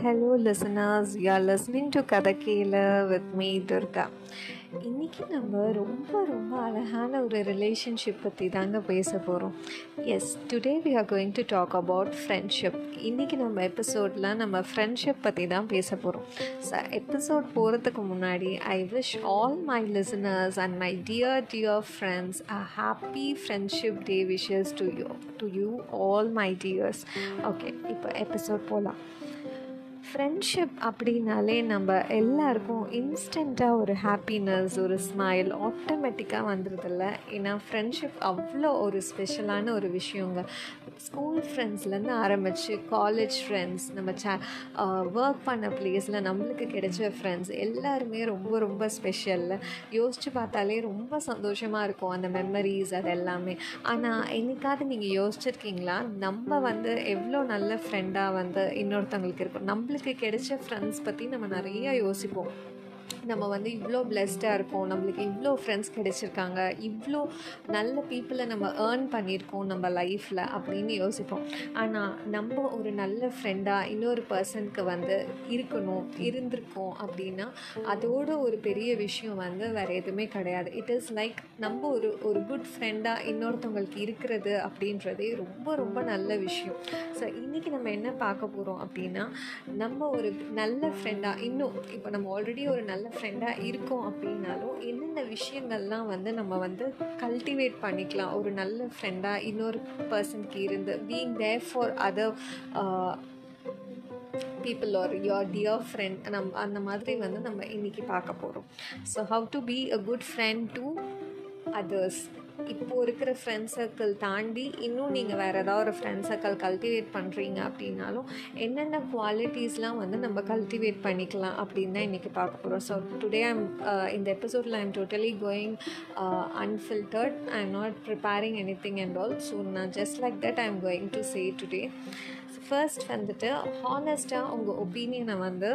Hello listeners. You're listening to கதை Kadakela with me Durga இன்றைக்கி நம்ம ரொம்ப ரொம்ப அழகான ஒரு ரிலேஷன்ஷிப் பற்றி தாங்க பேச போகிறோம் yes today we are going to talk about friendship இன்றைக்கி நம்ம எபிசோடில் நம்ம ஃப்ரெண்ட்ஷிப் பற்றி தான் பேச போகிறோம் ஸோ எபிசோட் போகிறதுக்கு முன்னாடி I wish all my listeners and my dear dear friends a happy friendship day wishes to you to you all my dears okay இப்போ எபிசோட் போகலாம் ஃப்ரெண்ட்ஷிப் அப்படின்னாலே நம்ம எல்லாருக்கும் இன்ஸ்டண்ட்டாக ஒரு ஹாப்பினஸ் ஒரு ஸ்மைல் ஆட்டோமேட்டிக்காக வந்துடுதில்ல ஏன்னா ஃப்ரெண்ட்ஷிப் அவ்வளோ ஒரு ஸ்பெஷலான ஒரு விஷயங்க. ஸ்கூல் ஃப்ரெண்ட்ஸ்லேருந்து ஆரம்பித்து காலேஜ் ஃப்ரெண்ட்ஸ் நம்ம சே ஒர்க் பண்ண ப்ளேஸில் நம்மளுக்கு கிடைச்ச ஃப்ரெண்ட்ஸ் எல்லாருமே ரொம்ப ரொம்ப ஸ்பெஷலில் யோசித்து பார்த்தாலே ரொம்ப சந்தோஷமாக இருக்கும் அந்த மெமரிஸ் அது எல்லாமே ஆனால் என்னைக்காவது நீங்கள் யோசிச்சிருக்கீங்களா? நம்ம வந்து எவ்வளோ நல்ல ஃப்ரெண்டாக வந்து இன்னொருத்தவங்களுக்கு இருக்கும். நம்மளுக்கு கிடைச்ச ஃப்ரெண்ட்ஸ் பற்றி நம்ம நிறையா யோசிப்போம். நம்ம வந்து இவ்வளோ பிளெஸ்டாக இருக்கோம் நம்மளுக்கு இவ்வளோ ஃப்ரெண்ட்ஸ் கிடைச்சிருக்காங்க. இவ்வளோ நல்ல பீப்புளை நம்ம ஏர்ன் பண்ணியிருக்கோம் நம்ம லைஃப்பில் அப்படின்னு யோசிப்போம். ஆனால் நம்ம ஒரு நல்ல ஃப்ரெண்டாக இன்னொரு பர்சனுக்கு வந்து இருக்கணும் இருந்திருக்கோம் அப்படின்னா அதோட ஒரு பெரிய விஷயம் வந்து வேறு எதுவுமே கிடையாது. இட் இஸ் லைக் நம்ம ஒரு ஒரு குட் ஃப்ரெண்டாக இன்னொருத்தவங்களுக்கு இருக்கிறது அப்படின்றதே ரொம்ப ரொம்ப நல்ல விஷயம். ஸோ இன்றைக்கி நம்ம என்ன பார்க்க போகிறோம் அப்படின்னா நம்ம ஒரு நல்ல ஃப்ரெண்டாக இன்னும் இப்போ நம்ம ஆல்ரெடி ஒரு நல்ல ஃப்ரெண்டாக இருக்கோம் அப்படின்னாலும் எந்தெந்த விஷயங்கள்லாம் வந்து நம்ம வந்து கல்டிவேட் பண்ணிக்கலாம். ஒரு நல்ல ஃப்ரெண்டாக இன்னொரு பர்சனுக்கு இருந்து being there for other people are your dear friend நம் அந்த மாதிரி வந்து நம்ம இன்றைக்கி பார்க்க போகிறோம் so how to be a good friend to others இப்போது இருக்கிற ஃப்ரெண்ட் சர்க்கிள் தாண்டி இன்னும் நீங்கள் வேறு ஏதாவது ஒரு ஃப்ரெண்ட் சர்க்கிள் கல்டிவேட் பண்ணுறீங்க அப்படின்னாலும் என்னென்ன குவாலிட்டிஸ்லாம் வந்து நம்ம கல்டிவேட் பண்ணிக்கலாம் அப்படின்னு தான் இன்றைக்கி பார்க்க போகிறோம் ஸோ டுடே ஐம் இந்த எபிசோடில் I'm totally going unfiltered I am not preparing anything and all so நான் just like that I am going to say today first வந்துட்டு ஹானஸ்ட்டாக உங்கள் ஒப்பீனியனை வந்து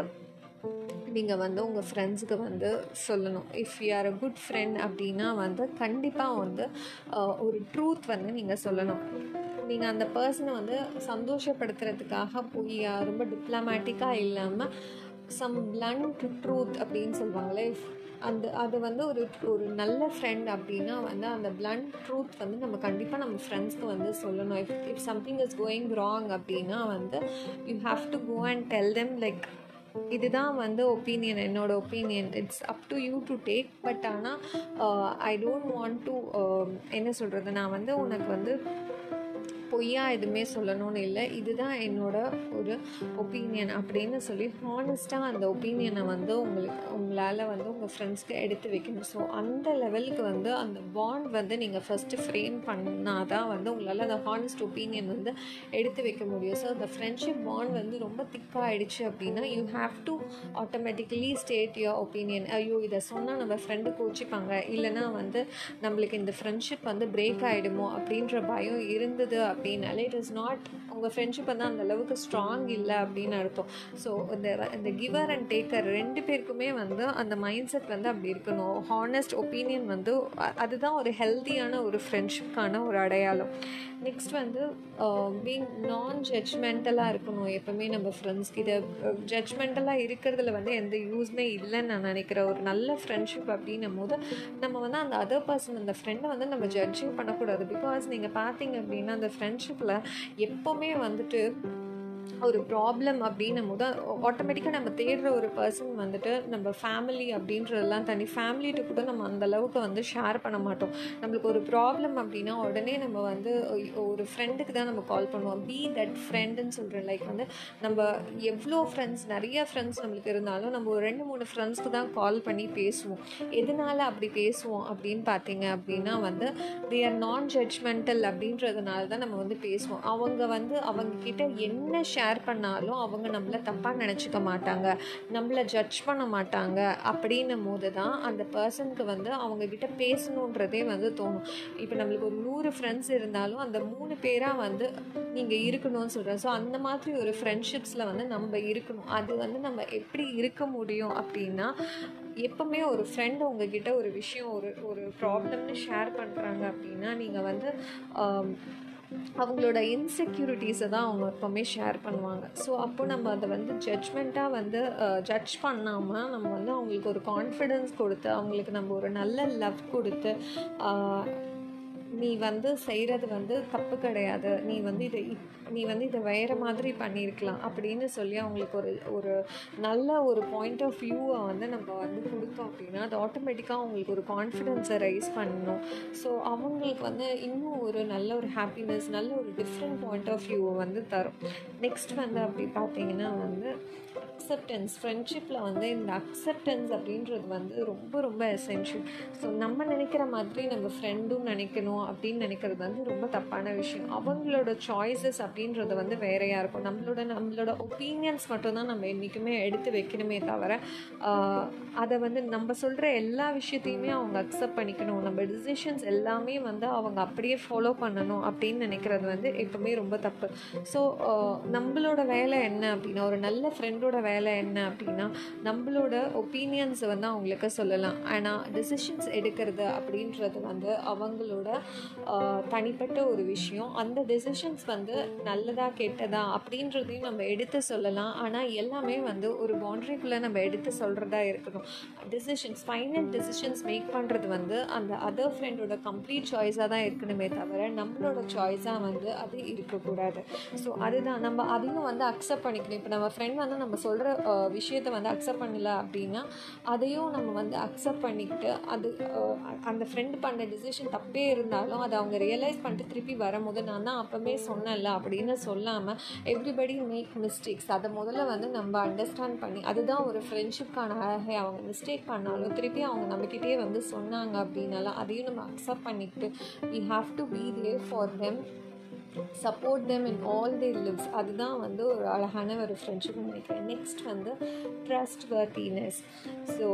நீங்கள் வந்து உங்கள் ஃப்ரெண்ட்ஸுக்கு வந்து சொல்லணும். If you are a good friend அப்படின்னா வந்து கண்டிப்பாக வந்து ஒரு ட்ரூத் வந்து நீங்கள் சொல்லணும். நீங்கள் அந்த பர்சனை வந்து சந்தோஷப்படுத்துறதுக்காக போய் ரொம்ப டிப்ளமேட்டிக்காக இல்லாமல் சம் பிளண்ட் ட்ரூத் அப்படின்னு சொல்லுவாங்களே அந்த அது வந்து ஒரு ஒரு நல்ல ஃப்ரெண்ட் அப்படின்னா வந்து அந்த பிளண்ட் ட்ரூத் வந்து நம்ம கண்டிப்பாக நம்ம ஃப்ரெண்ட்ஸ்க்கு வந்து சொல்லணும். If if something is going wrong அப்படின்னா வந்து you have to go and tell them like இதுதான் வந்து ஒப்பீனியன் என்னோடய opinion it's up to you to take but ஆனால் ஐ டோன்ட் வாண்ட் டு என்ன சொல்கிறது நான் வந்து உனக்கு வந்து பொய்யா எதுவுமே சொல்லணும்னு இல்லை. இதுதான் என்னோட ஒரு ஒப்பீனியன் அப்படின்னு சொல்லி ஹானஸ்ட்டாக அந்த ஒப்பீனியனை வந்து உங்களுக்கு உங்களால் வந்து உங்கள் ஃப்ரெண்ட்ஸ்க்கு எடுத்து வைக்கணும். ஸோ அந்த லெவலுக்கு வந்து அந்த பாண்ட் வந்து நீங்கள் ஃபஸ்ட்டு ஃப்ரேம் பண்ணால் தான் வந்து உங்களால் அந்த ஹானஸ்ட் ஒப்பீனியன் வந்து எடுத்து வைக்க முடியும். ஸோ அந்த ஃப்ரெண்ட்ஷிப் பாண்ட் வந்து ரொம்ப திக்காகிடுச்சு அப்படின்னா you have to automatically state your opinion ஐயோ இதை சொன்னால் நம்ம ஃப்ரெண்டு கோச்சிப்பாங்க. இல்லைனா வந்து நம்மளுக்கு இந்த ஃப்ரெண்ட்ஷிப் வந்து பிரேக் ஆகிடுமோ அப்படின்ற பயம் இருந்தது அப்படின்னாலே இட் இஸ் நாட் உங்கள் ஃப்ரெண்ட்ஷிப் வந்து அந்த அளவுக்கு ஸ்ட்ராங் இல்லை அப்படின்னு அர்த்தம். ஸோ இந்த இந்த கிவர் அண்ட் டேக்கர் ரெண்டு பேருக்குமே வந்து அந்த மைண்ட் செட் வந்து அப்படி இருக்கணும். ஹானஸ்ட் ஒப்பீனியன் வந்து அதுதான் ஒரு ஹெல்த்தியான ஒரு ஃப்ரெண்ட்ஷிப்கான ஒரு அடையாளம். நெக்ஸ்ட் வந்து பீங் நான் ஜட்ஜ்மெண்டலாக இருக்கணும். எப்போவுமே நம்ம ஃப்ரெண்ட்ஸ் கிட்ட ஜட்ஜ்மெண்டலாக இருக்கிறதுல வந்து எந்த யூஸ்மே இல்லைன்னு நான் நினைக்கிறேன். ஒரு நல்ல ஃப்ரெண்ட்ஷிப் அப்படின்னும் போது நம்ம வந்து அந்த அதர் பர்சன் அந்த ஃப்ரெண்டை வந்து நம்ம ஜட்ஜிங் பண்ணக்கூடாது. பிகாஸ் நீங்கள் பார்த்தீங்க அப்படின்னா அந்த ஃப்ரெண்ட்ஷிப்பில் எப்போவுமே வந்துட்டு ஒரு ப்ராப்ளம் அப்படின்னும் போது ஆட்டோமேட்டிக்காக நம்ம தேடுற ஒரு பர்சன் வந்துட்டு நம்ம ஃபேமிலி அப்படின்றதெல்லாம் தனி ஃபேமிலிகிட்ட கூட நம்ம அந்தளவுக்கு வந்து ஷேர் பண்ண மாட்டோம். நம்மளுக்கு ஒரு ப்ராப்ளம் அப்படின்னா உடனே நம்ம வந்து ஒரு ஃப்ரெண்டுக்கு தான் நம்ம கால் பண்ணுவோம். பி தட் ஃப்ரெண்டுன்னு சொல்கிறேன் லைக் வந்து நம்ம எவ்வளோ ஃப்ரெண்ட்ஸ் நிறைய ஃப்ரெண்ட்ஸ் நம்மளுக்கு இருந்தாலும் நம்ம ஒரு ரெண்டு மூணு ஃப்ரெண்ட்ஸ்க்கு தான் கால் பண்ணி பேசுவோம். எதனால் அப்படி பேசுவோம் அப்படின்னு பார்த்தீங்க அப்படின்னா வந்து தே ஆர் நான் ஜட்ஜ்மெண்டல் அப்படின்றதுனால தான் நம்ம வந்து பேசுவோம். அவங்க வந்து அவங்கக்கிட்ட என்ன ஷேர் பண்ணாலும் அவங்க நம்மளை தப்பாக நினச்சிக்க மாட்டாங்க. நம்மளை ஜட்ஜ் பண்ண மாட்டாங்க. அப்படின்னும் போது தான் அந்த பர்சனுக்கு வந்து அவங்கக்கிட்ட பேசணுன்றதே வந்து தோணும். இப்போ நம்மளுக்கு ஒரு நூறு ஃப்ரெண்ட்ஸ் இருந்தாலும் அந்த மூணு பேராக வந்து நீங்கள் இருக்கணும்னு சொல்கிறேன் ஸோ அந்த மாதிரி ஒரு ஃப்ரெண்ட்ஷிப்ஸில் வந்து நம்ம இருக்கணும். அது வந்து நம்ம எப்படி இருக்க முடியும் அப்படின்னா எப்போவுமே ஒரு ஃப்ரெண்ட் உங்ககிட்ட ஒரு விஷயம் ஒரு ஒரு ப்ராப்ளம்னு ஷேர் பண்ணுறாங்க அப்படின்னா நீங்கள் வந்து அவங்களோட இன்செக்யூரிட்டிஸை தான் அவங்க எப்போவுமே ஷேர் பண்ணுவாங்க. ஸோ அப்போ நம்ம அதை வந்து ஜட்ஜ்மெண்ட்டாக வந்து ஜட்ஜ் பண்ணாமல் நம்ம வந்து அவங்களுக்கு ஒரு கான்ஃபிடென்ஸ் கொடுத்து அவங்களுக்கு நம்ம ஒரு நல்ல லவ் கொடுத்து நீ வந்து செய்கிறது வந்து தப்பு கிடையாது. நீ வந்து இதை நீ வந்து இதை வேறு மாதிரி பண்ணியிருக்கலாம் அப்படின்னு சொல்லி அவங்களுக்கு ஒரு ஒரு நல்ல ஒரு பாயிண்ட் ஆஃப் வியூவை வந்து நம்ம வந்து கொடுத்தோம் அப்படின்னா அது ஆட்டோமேட்டிக்காக அவங்களுக்கு ஒரு கான்ஃபிடென்ஸை ரைஸ் பண்ணணும். ஸோ அவங்களுக்கு வந்து இன்னும் ஒரு நல்ல ஒரு ஹாப்பினஸ் நல்ல ஒரு டிஃப்ரெண்ட் பாயிண்ட் ஆஃப் வியூவை வந்து தரும். நெக்ஸ்ட் வந்து அப்படி பார்த்தீங்கன்னா வந்து அக்செப்டன்ஸ் ஃப்ரெண்ட்ஷிப்பில் வந்து இந்த அக்செப்டன்ஸ் அப்படின்றது வந்து ரொம்ப ரொம்ப எசென்ஷியல் ஸோ நம்ம நினைக்கிற மாதிரி நம்ம ஃப்ரெண்டும் நினைக்கணும் அப்படின்னு நினைக்கிறது வந்து ரொம்ப தப்பான விஷயம். அவங்களோட சாய்ஸஸ் அப்படின்றது வந்து வேறையாக இருக்கும். நம்மளோட நம்மளோட ஒப்பீனியன்ஸ் மட்டும்தான் நம்ம என்றைக்குமே எடுத்து வைக்கணுமே தவிர அதை வந்து நம்ம சொல்கிற எல்லா விஷயத்தையுமே அவங்க அக்செப்ட் பண்ணிக்கணும். நம்ம டிசிஷன்ஸ் எல்லாமே வந்து அவங்க அப்படியே ஃபாலோ பண்ணணும் அப்படின்னு நினைக்கிறது வந்து எப்பவுமே ரொம்ப தப்பு. ஸோ நம்மளோட வேலை என்ன அப்படின்னா ஒரு நல்ல ஃப்ரெண்டோட வேலை வேலை என்ன அப்படின்னா நம்மளோட ஒப்பீனியன்ஸை வந்து அவங்களுக்கு சொல்லலாம். ஆனால் டெசிஷன்ஸ் எடுக்கிறது அப்படின்றது வந்து அவங்களோட தனிப்பட்ட ஒரு விஷயம். அந்த டெசிஷன்ஸ் வந்து நல்லதா கெட்டதா அப்படின்றதையும் நம்ம எடுத்து சொல்லலாம். ஆனால் எல்லாமே வந்து ஒரு பவுண்ட்ரிக்குள்ளே நம்ம எடுத்து சொல்கிறதா இருக்கணும் டெசிஷன்ஸ் ஃபைனல் டெசிஷன்ஸ் மேக் பண்ணுறது வந்து அந்த அதர் ஃப்ரெண்டோட கம்ப்ளீட் சாய்ஸாக தான் இருக்கணுமே தவிர நம்மளோட சாய்ஸாக வந்து அது இருக்கக்கூடாது. ஸோ அதுதான். நம்ம அதையும் வந்து அக்செப்ட் பண்ணிக்கணும். இப்போ நம்ம ஃப்ரெண்ட் வந்து நம்ம சொல்கிற விஷயத்தை வந்து அக்செப்ட் பண்ணல அப்படின்னா அதையும் நம்ம வந்து அக்செப்ட் பண்ணிக்கிட்டு அது அந்த ஃப்ரெண்டு பண்ண டிசிஷன் தப்பே இருந்தாலும் அதை அவங்க ரியலைஸ் பண்ணிட்டு திருப்பி வரும்போது நான் தான் அப்போவே சொன்னேன்ல அப்படின்னு சொல்லாமல் எவ்ரிபடி மேக் மிஸ்டேக்ஸ் அதை முதல்ல வந்து நம்ம அண்டர்ஸ்டாண்ட் பண்ணி அதுதான் ஒரு ஃப்ரெண்ட்ஷிப்கான அழகை. அவங்க மிஸ்டேக் பண்ணாலும் திருப்பி அவங்க நம்மக்கிட்டே வந்து சொன்னாங்க அப்படின்னாலும் அதையும் நம்ம அக்செப்ட் பண்ணிக்கிட்டு we have to be there for them support them in all the lives அதுதான் வந்து ஒரு அழகான ஒரு ஃப்ரெண்ட்ஷிப் நினைக்கிறேன். நெக்ஸ்ட் வந்து ட்ரஸ்ட் வர்த்தினஸ் ஸோ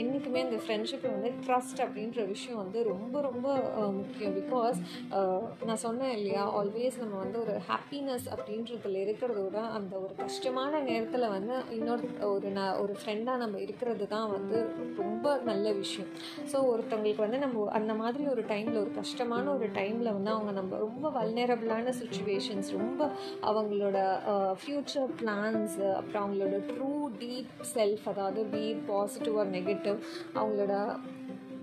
என்றைக்குமே இந்த ஃப்ரெண்ட்ஷிப்பில் வந்து ட்ரஸ்ட் அப்படின்ற விஷயம் வந்து ரொம்ப ரொம்ப முக்கியம். பிகாஸ் நான் சொன்னேன் இல்லையா ஆல்வேஸ் நம்ம வந்து ஒரு ஹாப்பினஸ் அப்படின்றதுல இருக்கிறத விட அந்த ஒரு கஷ்டமான நேரத்தில் வந்து இன்னொரு ஒரு ந ஒரு ஃப்ரெண்டாக நம்ம இருக்கிறது தான் வந்து ரொம்ப நல்ல விஷயம். ஸோ ஒருத்தவங்களுக்கு வந்து நம்ம அந்த மாதிரி ஒரு டைமில் ஒரு கஷ்டமான ஒரு டைமில் வந்து அவங்க நம்ம ரொம்ப வல்னரபிளான சுச்சுவேஷன்ஸ் ரொம்ப அவங்களோட ஃப்யூச்சர் பிளான்ஸ் அப்புறம் அவங்களோட ட்ரூ டீப் செல்ஃப் அதாவது பி பாசிட்டிவ் ஆர் நெகட்டிவ் அவங்களோட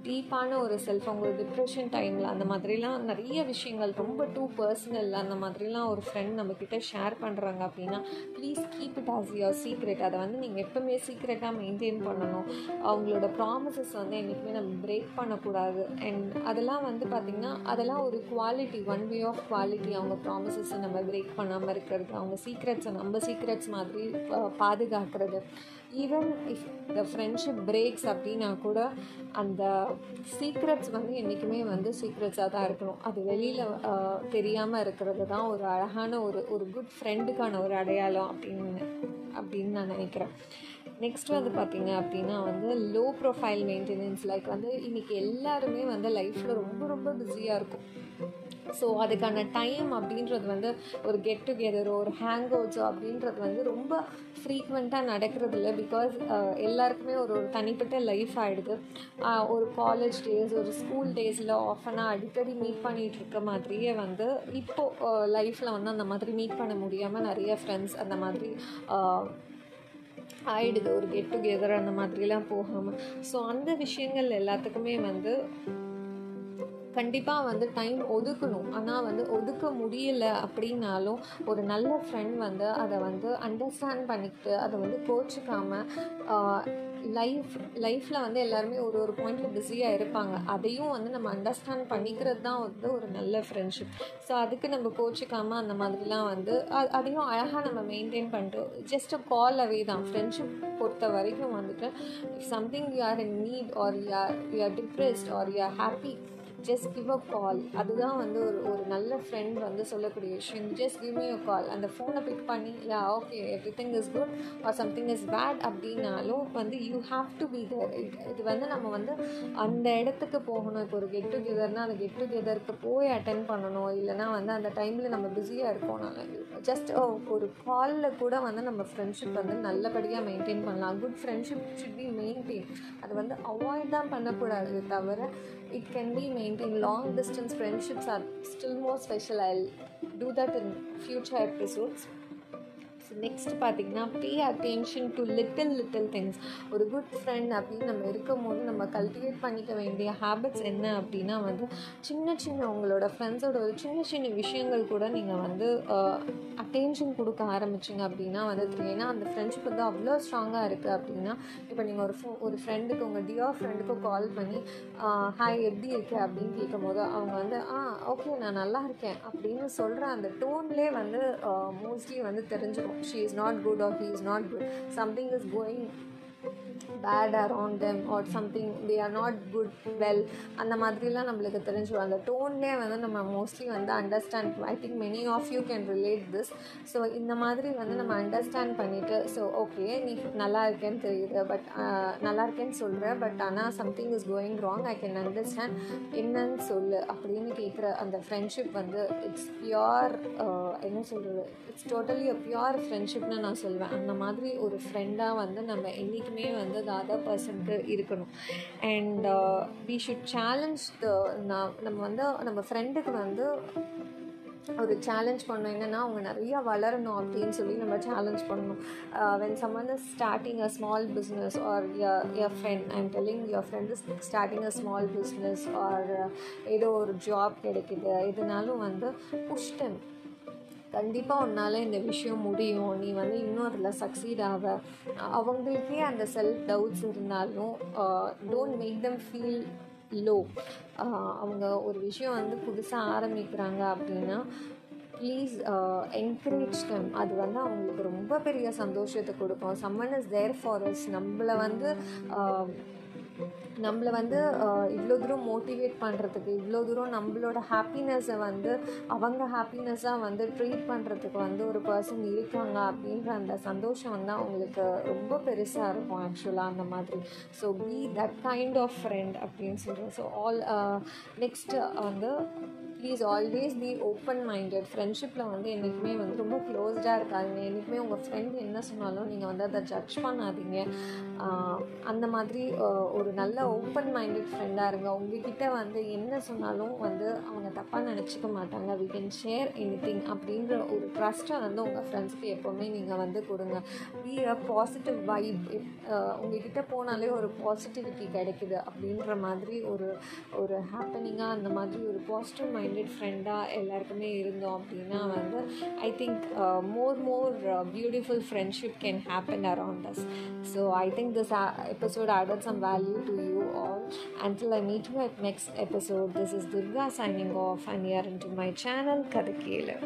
டீப்பான ஒரு செல்ஃப் அவங்களோட டிப்ரெஷன் டைமில் அந்த மாதிரிலாம் நிறைய விஷயங்கள் ரொம்ப டூ பர்சனல் அந்த மாதிரிலாம் ஒரு ஃப்ரெண்ட் நம்மக்கிட்ட ஷேர் பண்ணுறாங்க அப்படின்னா please keep it as your secret அதை வந்து நீங்கள் எப்போவுமே சீக்ரெட்டாக மெயின்டைன் பண்ணணும். அவங்களோட ப்ராமிசஸ் வந்து என்றைக்குமே நம்ம பிரேக் பண்ணக்கூடாது. அண்ட் அதெல்லாம் வந்து பார்த்திங்கன்னா அதெல்லாம் ஒரு quality one way of quality அவங்க ப்ராமிசஸை நம்ம பிரேக் பண்ணாமல் இருக்கிறது அவங்க சீக்ரெட்ஸை நம்ம சீக்ரெட்ஸ் மாதிரி பாதுகாக்கிறது. Even if the friendship breaks அப்படின்னா கூட அந்த சீக்ரெட்ஸ் வந்து என்றைக்குமே வந்து சீக்ரெட்ஸாக தான் இருக்கணும். அது வெளியில் தெரியாமல் இருக்கிறது தான் ஒரு அழகான ஒரு ஒரு குட் ஃப்ரெண்டுக்கான ஒரு அடையாளம் அப்படின்னு அப்படின்னு நான் நினைக்கிறேன். நெக்ஸ்ட் வந்து பார்த்திங்க அப்படின்னா வந்து லோ ப்ரொஃபைல் மெயின்டெனன்ஸ் லைக் வந்து இன்றைக்கி எல்லாருமே வந்து லைஃப்பில் ரொம்ப ரொம்ப பிஸியாக இருக்கும். ஸோ அதுக்கான டைம் அப்படின்றது வந்து ஒரு கெட் டுகெதரோ ஒரு ஹேங் அவுட்ஸோ அப்படின்றது வந்து ரொம்ப ஃப்ரீக்வெண்ட்டாக நடக்கிறது இல்லை பிகாஸ் எல்லாருக்குமே ஒரு ஒரு தனிப்பட்ட லைஃப் ஆகிடுது ஒரு காலேஜ் டேஸ் ஒரு ஸ்கூல் டேஸில் ஆஃபனாக அடிக்கடி மீட் பண்ணிகிட்டு இருக்க மாதிரியே வந்து இப்போது uh, லைஃப்பில் வந்து அந்த மாதிரி மீட் பண்ண முடியாமல் நிறைய ஃப்ரெண்ட்ஸ் அந்த மாதிரி ஆயிடுது. ஒரு கெட் டுகெதர் அந்த மாதிரிலாம் போகாமல் ஸோ அந்த விஷயங்கள் எல்லாத்துக்குமே வந்து கண்டிப்பாக வந்து டைம் ஒதுக்கணும். ஆனால் வந்து ஒதுக்க முடியல அப்படின்னாலும் ஒரு நல்ல ஃப்ரெண்ட் வந்து அதை வந்து அண்டர்ஸ்டாண்ட் பண்ணிக்கிட்டு அதை வந்து கோச்சிக்காமல் லைஃப் லைஃப்பில் வந்து எல்லாருமே ஒரு ஒரு பாயிண்டில் பிஸியாக இருப்பாங்க. அதையும் வந்து நம்ம அண்டர்ஸ்டாண்ட் பண்ணிக்கிறது தான் வந்து ஒரு நல்ல ஃப்ரெண்ட்ஷிப் ஸோ அதுக்கு நம்ம கோச்சிக்காமல் அந்த மாதிரிலாம் வந்து அதையும் அழகாக நம்ம மெயின்டைன் பண்ணிட்டு ஜஸ்ட் கால் அவே தான். ஃப்ரெண்ட்ஷிப் பொறுத்த வரைக்கும் வந்துட்டு if something you are in need or you or you are depressed or you are happy just give a call அதுதான் வந்து ஒரு ஒரு நல்ல ஃப்ரெண்ட் வந்து சொல்லக்கூடிய விஷயம். Just give me a call அந்த ஃபோனை பிக் பண்ணி yeah okay everything is good or something is bad அப்படின்னாலும் வந்து you have to be there இது வந்து நம்ம வந்து அந்த இடத்துக்கு போகணும். இப்போ ஒரு கெட் டுகெதர்னால் அந்த கெட் டுகெதருக்கு போய் அட்டன் பண்ணணும். இல்லைனா வந்து அந்த டைமில் நம்ம பிஸியாக இருக்கோம்னால ஜஸ்ட் ஒரு காலில் கூட வந்து நம்ம ஃப்ரெண்ட்ஷிப் வந்து நல்லபடியாக மெயின்டைன் பண்ணலாம். Good friendship should be maintain அது வந்து அவாய்ட் தான் பண்ணக்கூடாது தவிர it can be maintained. Long distance friendships are still more special. I'll do that in future episodes so next பார்த்தீங்கன்னா pay attention to little little things ஒரு good friend அப்படின்னு நம்ம இருக்கும் போது நம்ம கல்டிவேட் பண்ணிக்க வேண்டிய ஹேபிட்ஸ் என்ன அப்படின்னா வந்து சின்ன சின்ன உங்களோட ஃப்ரெண்ட்ஸோட ஒரு சின்ன சின்ன விஷயங்கள் கூட நீங்கள் வந்து அட்டென்ஷன் கொடுக்க ஆரம்பிச்சிங்க அப்படின்னா வந்து ஏன்னா அந்த ஃப்ரெண்ட்ஷிப் வந்து அவ்வளோ ஸ்ட்ராங்காக இருக்குது அப்படின்னா இப்போ நீங்கள் ஒரு ஃபோ ஒரு ஃப்ரெண்டுக்கு உங்கள் டியர் ஃப்ரெண்டுக்கு கால் பண்ணி ஹாய் எப்படி இருக்கு? அப்படின்னு கேட்கும்போது அவங்க வந்து ஆ ஓகே நான் நல்லா இருக்கேன். அப்படின்னு சொல்கிற அந்த டோன்லேயே வந்து மோஸ்ட்லி வந்து தெரிஞ்சிடும் she is not good or he is not good something is going bad around them or something they are not good well அந்த மாதிரிலாம் நம்மளுக்கு தெரிஞ்சிடும். அந்த டோன்லேயே வந்து நம்ம மோஸ்ட்லி வந்து understand I think many of you can relate this so இந்த மாதிரி வந்து நம்ம அண்டர்ஸ்டாண்ட் பண்ணிவிட்டு ஸோ ஓகே நீ நல்லா இருக்கேன்னு தெரியுது பட் நல்லா இருக்கேன்னு சொல்கிற பட் ஆனால் something is going wrong I can understand என்னன்னு சொல்லு அப்படின்னு கேட்குற அந்த ஃப்ரெண்ட்ஷிப் வந்து இட்ஸ் பியோர் என்ன சொல்கிறது இட்ஸ் டோட்டலி அ பியோர் ஃப்ரெண்ட்ஷிப்னு நான் சொல்வேன். அந்த மாதிரி ஒரு ஃப்ரெண்டாக வந்து நம்ம என்றைக்குமே வந்து த அதர் பர்சனுக்கு இருக்கணும். And we should challenge the நம்ம வந்து நம்ம ஃப்ரெண்டுக்கு வந்து ஒரு சேலஞ்ச் பண்ணணும். என்னென்னா அவங்க நிறையா வளரணும் அப்படின்னு சொல்லி நம்ம சேலஞ்ச் பண்ணணும். When someone is starting a small business or your friend I'm telling your friend is starting a small business or ஏதோ ஒரு ஜாப் கிடைக்குது. இதனாலும் வந்து புஷ்டன் கண்டிப்பாக உன்னால் இந்த விஷயம் முடியும். நீ வந்து இன்னும் அதில் சக்சீட் ஆக அவங்களுக்கே அந்த செல்ஃப் டவுட்ஸ் இருந்தாலும் don't make them feel low அவங்க ஒரு விஷயம் வந்து புதுசாக ஆரம்பிக்கிறாங்க அப்படின்னா ப்ளீஸ் என்கரேஜ் டம் அது வந்து அவங்களுக்கு ரொம்ப பெரிய சந்தோஷத்தை கொடுக்கும். Someone is there for us நம்மளை வந்து நம்மளை வந்து இவ்வளோ தூரம் மோட்டிவேட் பண்ணுறதுக்கு இவ்வளோ தூரம் நம்மளோட ஹாப்பினஸ்ஸை வந்து அவங்க ஹாப்பினஸ்ஸாக வந்து ட்ரீட் பண்ணுறதுக்கு வந்து ஒரு பர்சன் இருக்காங்க அப்படின்ற அந்த சந்தோஷம் வந்து அவங்களுக்கு ரொம்ப பெருசாக இருக்கும் ஆக்சுவலாக அந்த மாதிரி. So be that kind of friend அப்படின்னு சொல்கிறேன் ஸோ ஆல் நெக்ஸ்ட்டு வந்து please always be open minded ஃப்ரெண்ட்ஷிப்பில் வந்து என்றைக்குமே வந்து ரொம்ப க்ளோஸ்டாக இருக்காதுங்க. என்றைக்குமே உங்கள் ஃப்ரெண்ட் என்ன சொன்னாலும் நீங்கள் வந்து அதை ஜட்ஜ் பண்ணாதீங்க. அந்த மாதிரி ஒரு நல்ல ஓப்பன் மைண்டட் ஃப்ரெண்டாக இருங்க. உங்ககிட்ட வந்து என்ன சொன்னாலும் வந்து அவங்க தப்பாக நினச்சிக்க மாட்டாங்க. We can share anything அப்படின்ற ஒரு ட்ரஸ்ட்டை வந்து உங்கள் ஃப்ரெண்ட்ஸ்க்கு எப்போவுமே நீங்கள் வந்து கொடுங்க. பி அ பாசிட்டிவ் வைப் உங்ககிட்ட போனாலே ஒரு பாசிட்டிவிட்டி கிடைக்குது அப்படின்ற மாதிரி ஒரு ஒரு ஹாப்பனிங்காக அந்த மாதிரி ஒரு பாசிட்டிவ் மைண்ட் மைண்டட் ஃப்ரெண்டாக எல்லாருக்குமே இருந்தோம் அப்படின்னா வந்து I think more more beautiful friendship can happen around us so I think this episode added some value to you all. Until I meet you at next episode, this is Durga signing off and you are into my channel Kadakela.